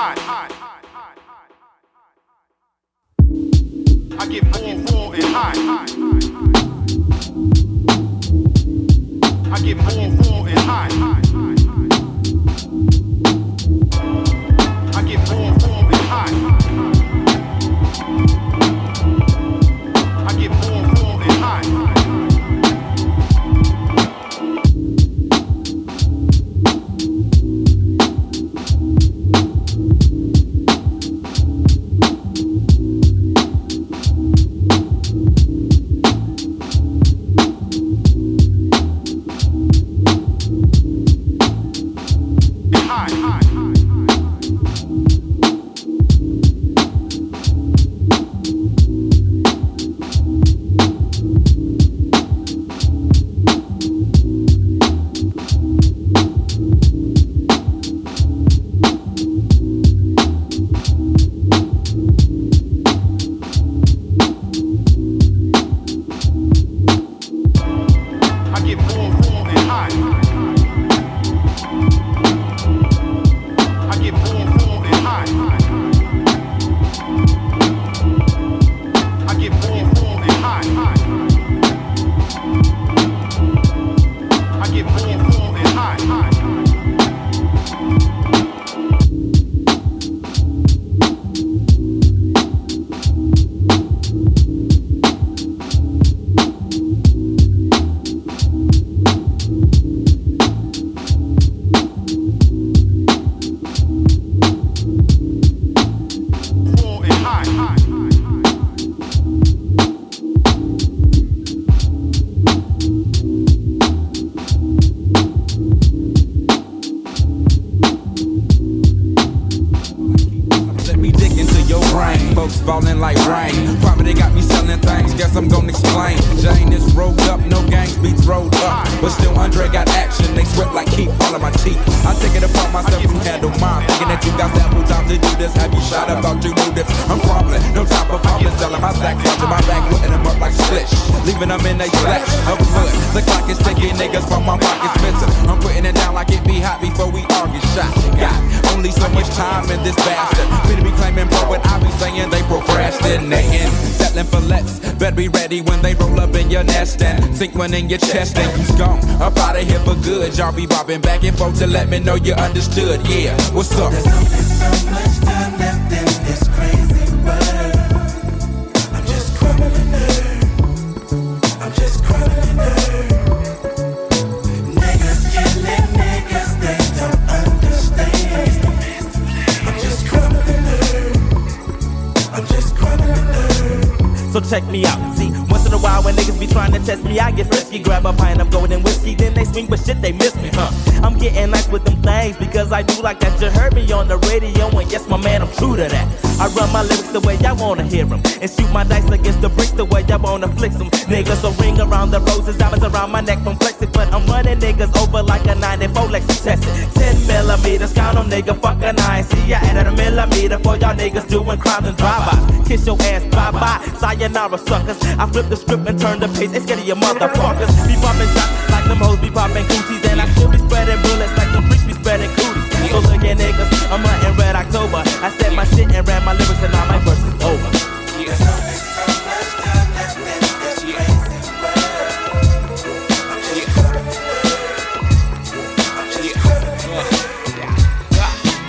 I get more, more and high. I get more, more and high. Gun in this bastard. Better be claiming pro and I be saying they procrastinating. Settling for less, better be ready when they roll up in your nest and seek one in your chest and you's gone. Up out of here for good. Y'all be bobbing back and forth to let me know you understood. Yeah, what's up? So check me out. See, once in a while when niggas be trying to test me, I get frisky. Grab a pint of golden whiskey, then they swing, but shit, they miss me, huh? I'm getting nice with them things because I do like that. You heard me on the radio, and yes, my man, I'm true to that. I run my lyrics the way I wanna hear them, and shoot my dice against the bricks the way I wanna flex them. Niggas so ring around the roses, diamonds around my neck from flexing, but I'm running niggas over like a 94 Lexus tested. 10 millimeters, count on nigga, fuck an eye. See, I added a millimeter for y'all niggas doing crimes and drive-bys. Kiss your ass, bye-bye, sayonara suckers. I flip the script and turn the page. It's of your motherfuckers. Be popping shots like them hoes be popping coochies. And I should be spreading bullets like them freaks cooties. At niggas, I'm hunting red October. I said my shit and ran my lyrics and now my verse is over.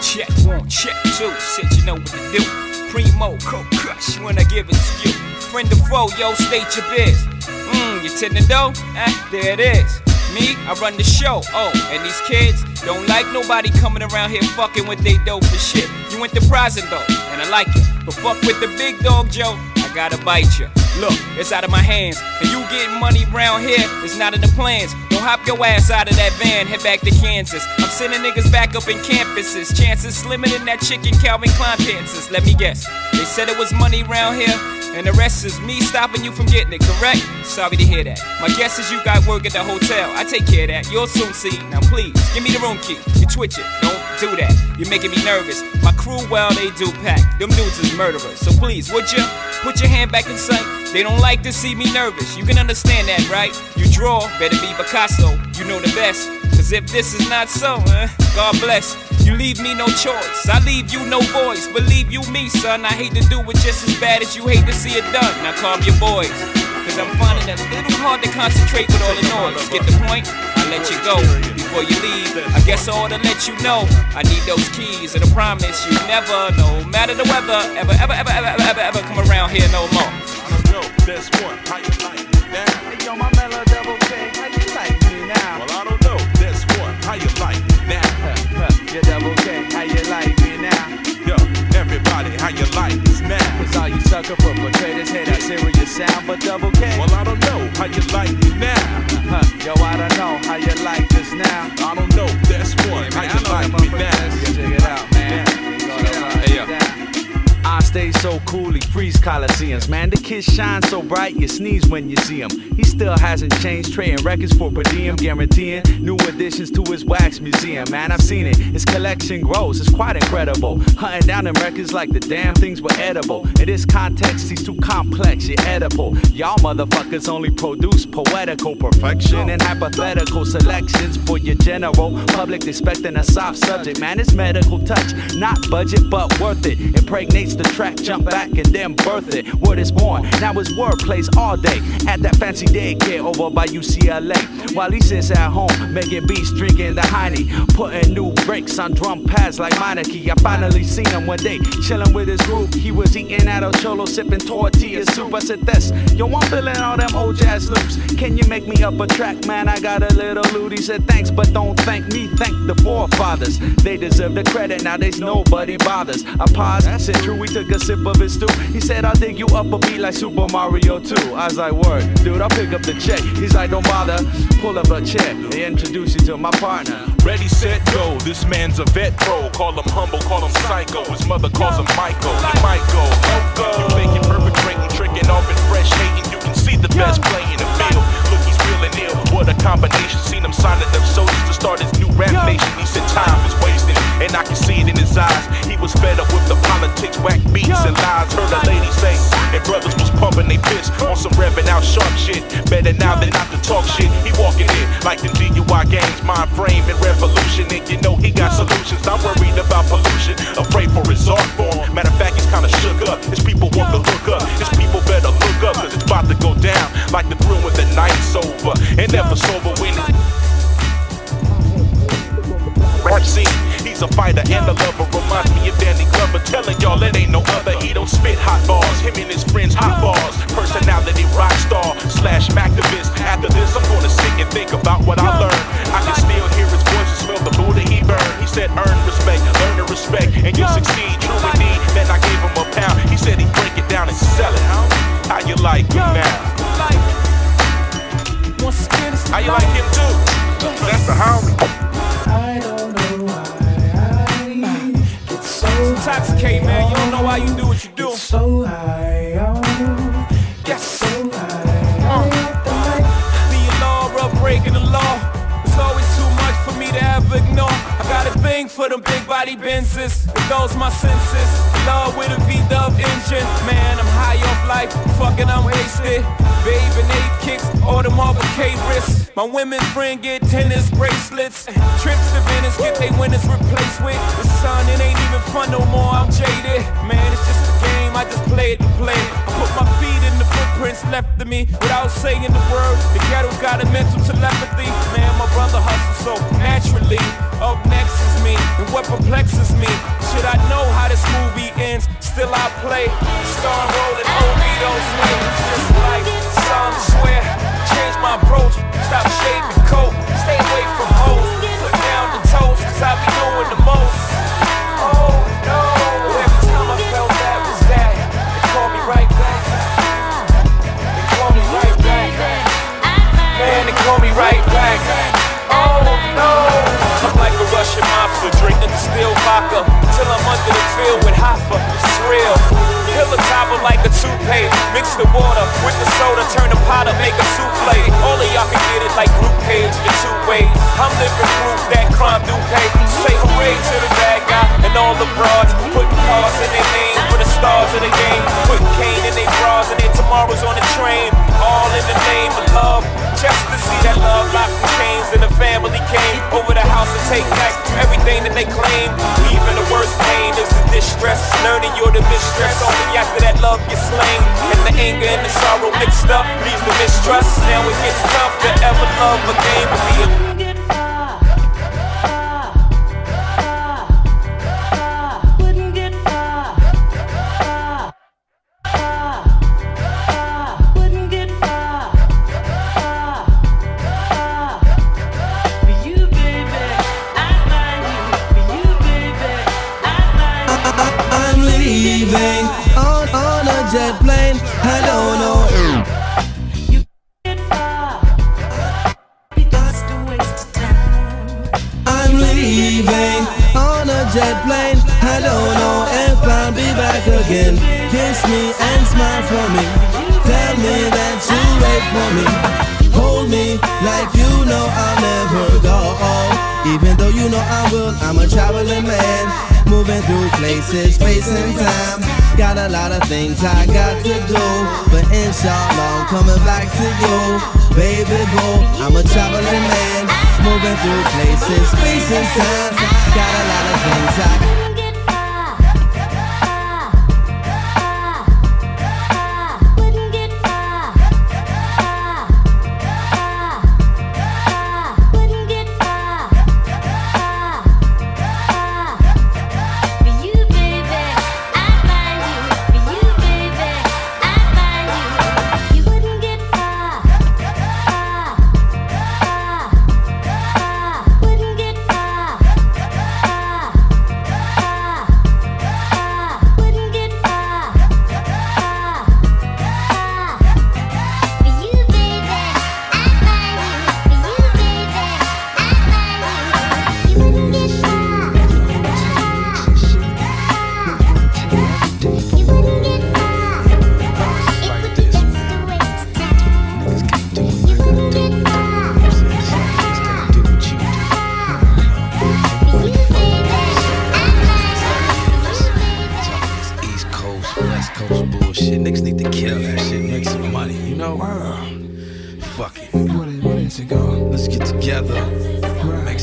Check one, check two, shit you know what to do. Primo, cold crush when I give it to you friend or foe, yo, state your biz. Mmm, you tend to know? Eh, there it is. Me, I run the show. Oh, and these kids don't like nobody coming around here fucking with they dope for shit. You prison though, and I like it. But fuck with the big dog, Joe. I gotta bite you. Look, it's out of my hands. And you getting money round here, it's not in the plans. Hop your ass out of that van, head back to Kansas. I'm sending niggas back up in campuses. Chances slimmer than that chicken Calvin Klein pants. Let me guess. They said it was money round here. And the rest is me stopping you from getting it, correct? Sorry to hear that. My guess is you got work at the hotel. I take care of that. You'll soon see. Now please, give me the room key. You twitch it. Don't do that. You're making me nervous. My crew, well, they do pack. Them dudes is murderers. So please, would you put your hand back in sight? They don't like to see me nervous. You can understand that, right? You draw, better be Picasso. You know the best. Cause if this is not so, eh, God bless. You leave me no choice. I leave you no voice. Believe you me, son. I hate to do it just as bad as you hate to see it done. Now calm your boys. Cause I'm finding it a little hard to concentrate with all the noise. Get the point? I let you go before you leave. I guess I ought to let you know I need those keys and I promise you never, no matter the weather, ever, ever, ever, ever, ever, ever, ever come around here no more. I don't know, that's one. How you like me now? Hey, yo, my mellow double coliseums. Man, the kid shines so bright, you sneeze when you see him. He still hasn't changed, trading records for per diem, guaranteeing new additions to his wax museum. Man, I've seen it, his collection grows, it's quite incredible. Hunting down them records like the damn things were edible. In this context, he's too complex, you're edible. Y'all motherfuckers only produce poetical perfection and hypothetical selections for your general public, expecting a soft subject. Man, it's medical touch, not budget, but worth it. Impregnates the track, jump back and then birth it. Word is born, now his word plays all day at that fancy daycare over by UCLA. While he sits at home making beats, drinking the Heine, putting new breaks on drum pads like Meineke. I finally seen him one day, chilling with his group. He was eating at a cholo, sipping tortilla soup. I said, "This, yo, I'm feeling all them old jazz loops. Can you make me up a track, man? I got a little loot." He said, "Thanks, but don't thank me. Thank the forefathers. They deserve the credit. Now Nowadays nobody bothers." I paused, said, "True." We took a sip of his stew. He said, "I'll dig you up a beat like Super Mario 2." I was like, "Word, dude, I'll pick up the check." He's like, "Don't bother, pull up a chair." They introduce you to my partner. Ready, set, go. This man's a vet pro. Call him humble, call him psycho. His mother calls him Michael. He might go. You faking, perpetrating, tricking off and fresh hating. You can see the best play in the field. Look, he's real and ill. What a combination. Seen him signing them soldiers to start his new rap nation. He said time is wasting, and I can see it in his eyes. He was fed up with the politics, whack beats and lies. Heard a say, and brothers was pumping they fist on some revving out sharp shit. Better now than not to talk shit. He walking in like the DUI gangs, mind frame and revolution. And you know he got solutions. Not worried about pollution, afraid for his art form. Matter of fact, he's kinda shook up. His people want to look up. His people better look up, cause it's about to go down like the when the night's over. And never sober when it rap scene. He's a fighter and a lover. Reminds me of Danny Glover. Telling y'all it ain't no other. He don't spit hot bars. Him and his friends hot bars. Personality rock star slash activist. After this, I'm gonna sit Benzes. My senses. Love with a V-dub engine. Man, I'm high off life. Fucking, I'm wasted. Babe and eight kicks, all the Marble K wrists. My women's friend get tennis bracelets. Trips to Venice, get they winners replaced with. The sun, it ain't even fun no more. I'm jaded. Man, it's just game. I just play it to play it. I put my feet in the footprints left of me without saying the word. The ghetto's got a mental telepathy. Man, my brother hustles so naturally. Up next is me, and what perplexes me? Should I know how this movie ends? Still I play. Star rolling overdose way. Just like some swear. And all the broads. Putting cars in their name for the stars of the game. Put Kane in their bras and their tomorrows on the train. All in the name of love. Just to see that love locked in chains and the family came over the house and take back everything that they claim. Even the worst pain is the distress. Learning you're the mistress. Only after that love gets slain. And the anger and the sorrow mixed up leaves the mistrust. Now it gets tough to ever love again. I'm a traveling man. Moving through places, space and time. Got a lot of things I got to do, but inshallah I'm coming back to you, baby boo. I'm a traveling man, moving through places, space and time. Got a lot of things I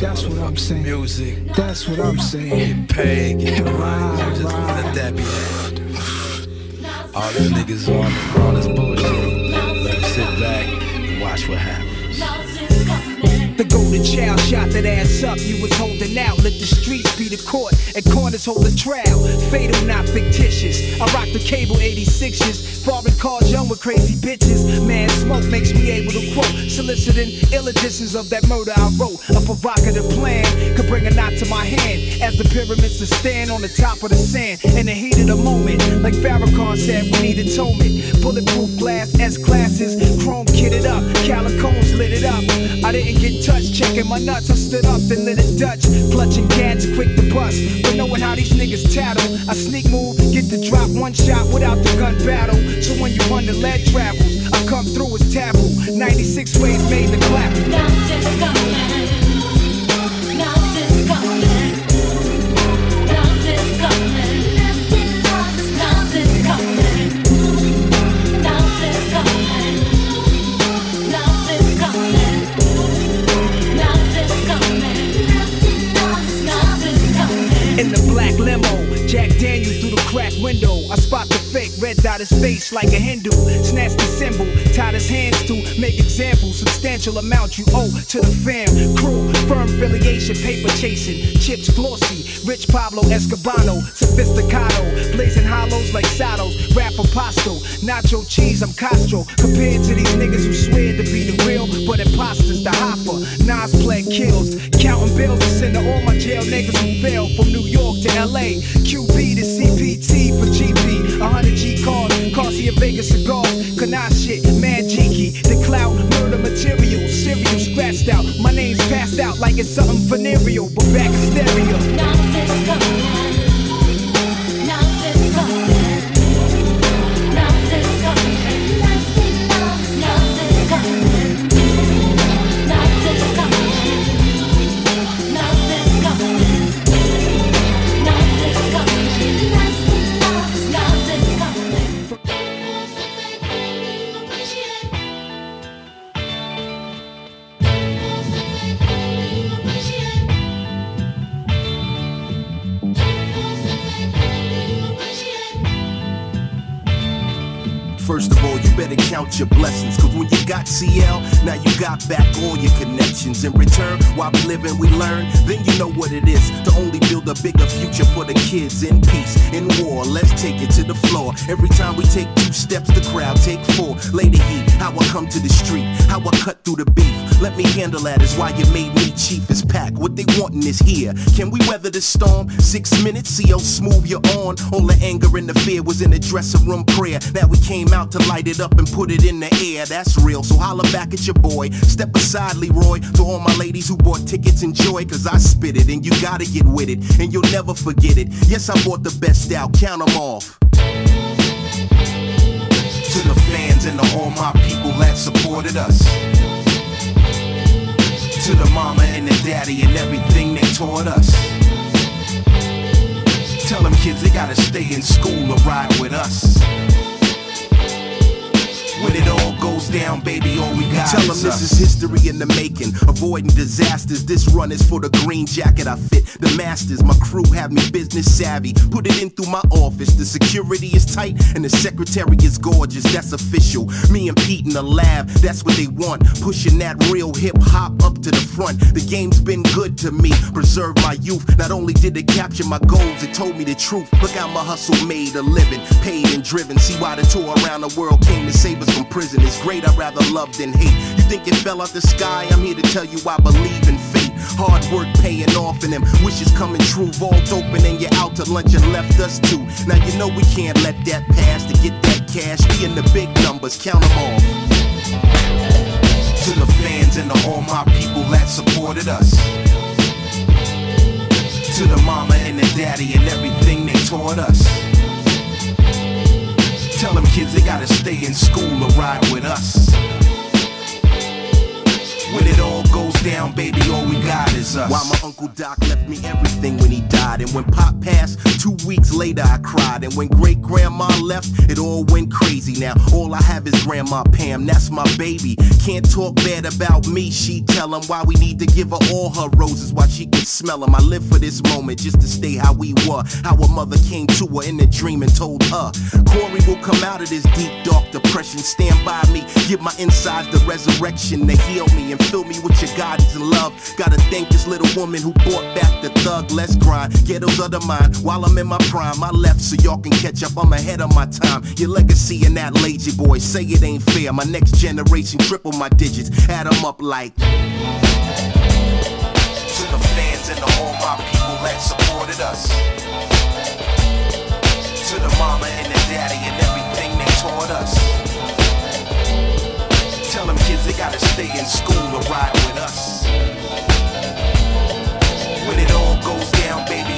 That's what I'm saying. Music. That's what I'm saying. Peg. get right. Let that be heard. All these niggas on, all this bullshit. Let them sit back and watch what happens hold the trial. Fatal, not fictitious. I rock the cable 86s. Foreign cars, young with crazy bitches. Man, smoke makes me able to quote. Soliciting ill of that murder I wrote. A provocative plan could bring a knot to my hand. As the pyramids to stand on the top of the sand. In the heat of the moment, like Farrakhan said, we need atonement. Bulletproof glass, S classes, chrome kitted up. Calicones lit it up. I didn't get touched, checking my nuts. I stood up and lit it Dutch. Clutching cats, quick to bust. But knowing how these niggas tattle, I sneak move, get the drop one shot without the gun battle. So when you run the lead travels, I come through as taboo. 96 ways made the clap. His face like a Hindu. Snatch the symbol, tied his hands to make examples. Substantial amount you owe to the fam. Crew, firm affiliation, paper chasing. Chips glossy, rich Pablo Escobano. Sophisticado, blazing hollows like saddles. Apostle, nacho cheese, I'm Castro. Compared to these niggas who swear to be the real, but imposters, the hopper. Nas play kills, counting bills to send to all my jail niggas who fail from New York to LA. QB to CPT for GP. 100 G cars, Garcia Vegas cigars. Kana shit, mad jiki. The clout, murder material. Serial scratched out. My name's passed out like it's something venereal, but back in stereo. Your blessings. Cause when you got CL, now you got back all your connections. In return, while we live and we learn. Then you know what it is to only build a bigger future for the kids in peace. In war, let's take it to the floor. Every time we take two steps, the crowd take four. The heat, how I come to the street, how I cut through the beef. Let me handle that is why you made me chief as pack. What they wantin' is here. Can we weather the storm? Six minutes, how smooth you're on. All the anger and the fear was in the dressing room prayer. Now we came out to light it up and put it in the air. That's real. So holla back at your boy. Step aside, Leroy. To all my ladies who bought tickets, enjoy. Cause I spit it and you gotta get with it. And you'll never forget it. Yes, I bought the best out. Count 'em off. To the fans and to all my people that supported us. To the mama and the daddy and everything they taught us. Tell them kids they gotta stay in school or ride with us. When it all goes down, baby, all we got Tell is them this is history in the making. Avoiding disasters. This run is for the green jacket I fit. The masters, my crew have me business savvy. Put it in through my office. The security is tight and the secretary is gorgeous. That's official. Me and Pete in the lab, that's what they want. Pushing that real hip hop up to the front. The game's been good to me. Preserved my youth. Not only did it capture my goals, it told me the truth. Look how my hustle made a living. Paid and driven. See why the tour around the world came to save us from prison. It's great, I'd rather love than hate. You think it fell out the sky? I'm here to tell you I believe in fate. Hard work paying off and them wishes coming true. Vault open and you're out to lunch and left us too. Now you know we can't let that pass to get that cash. Be in the big numbers, count them off. To the fans and to all my people that supported us. To the mama and the daddy and everything they taught us. Tell them kids they gotta stay in school or ride with us. When it all goes down, baby, all we got is us. Why my Uncle Doc left me everything when he died. And when Pop passed, two weeks later I cried. And when great grandma left, it all went crazy. Now all I have is Grandma Pam, that's my baby. Can't talk bad about me, she tell him why we need to give her all her roses while she can smell them. I live for this moment just to stay how we were. How her mother came to her in a dream and told her, Corey will come out of this deep, dark depression. Stand by me, give my insides the resurrection to heal me and fill me with your guidance and love. Gotta thank this little woman who brought back the thug. Let's grind, ghettos those other mind. While I'm in my prime, I left so y'all can catch up. I'm ahead of my time. Your legacy and that lazy boy say it ain't fair. My next generation triple my digits. Add them up like. To the fans and all my people that supported us. To the mama and the daddy and everything they taught us gotta stay in school or ride with us. When it all goes down, baby.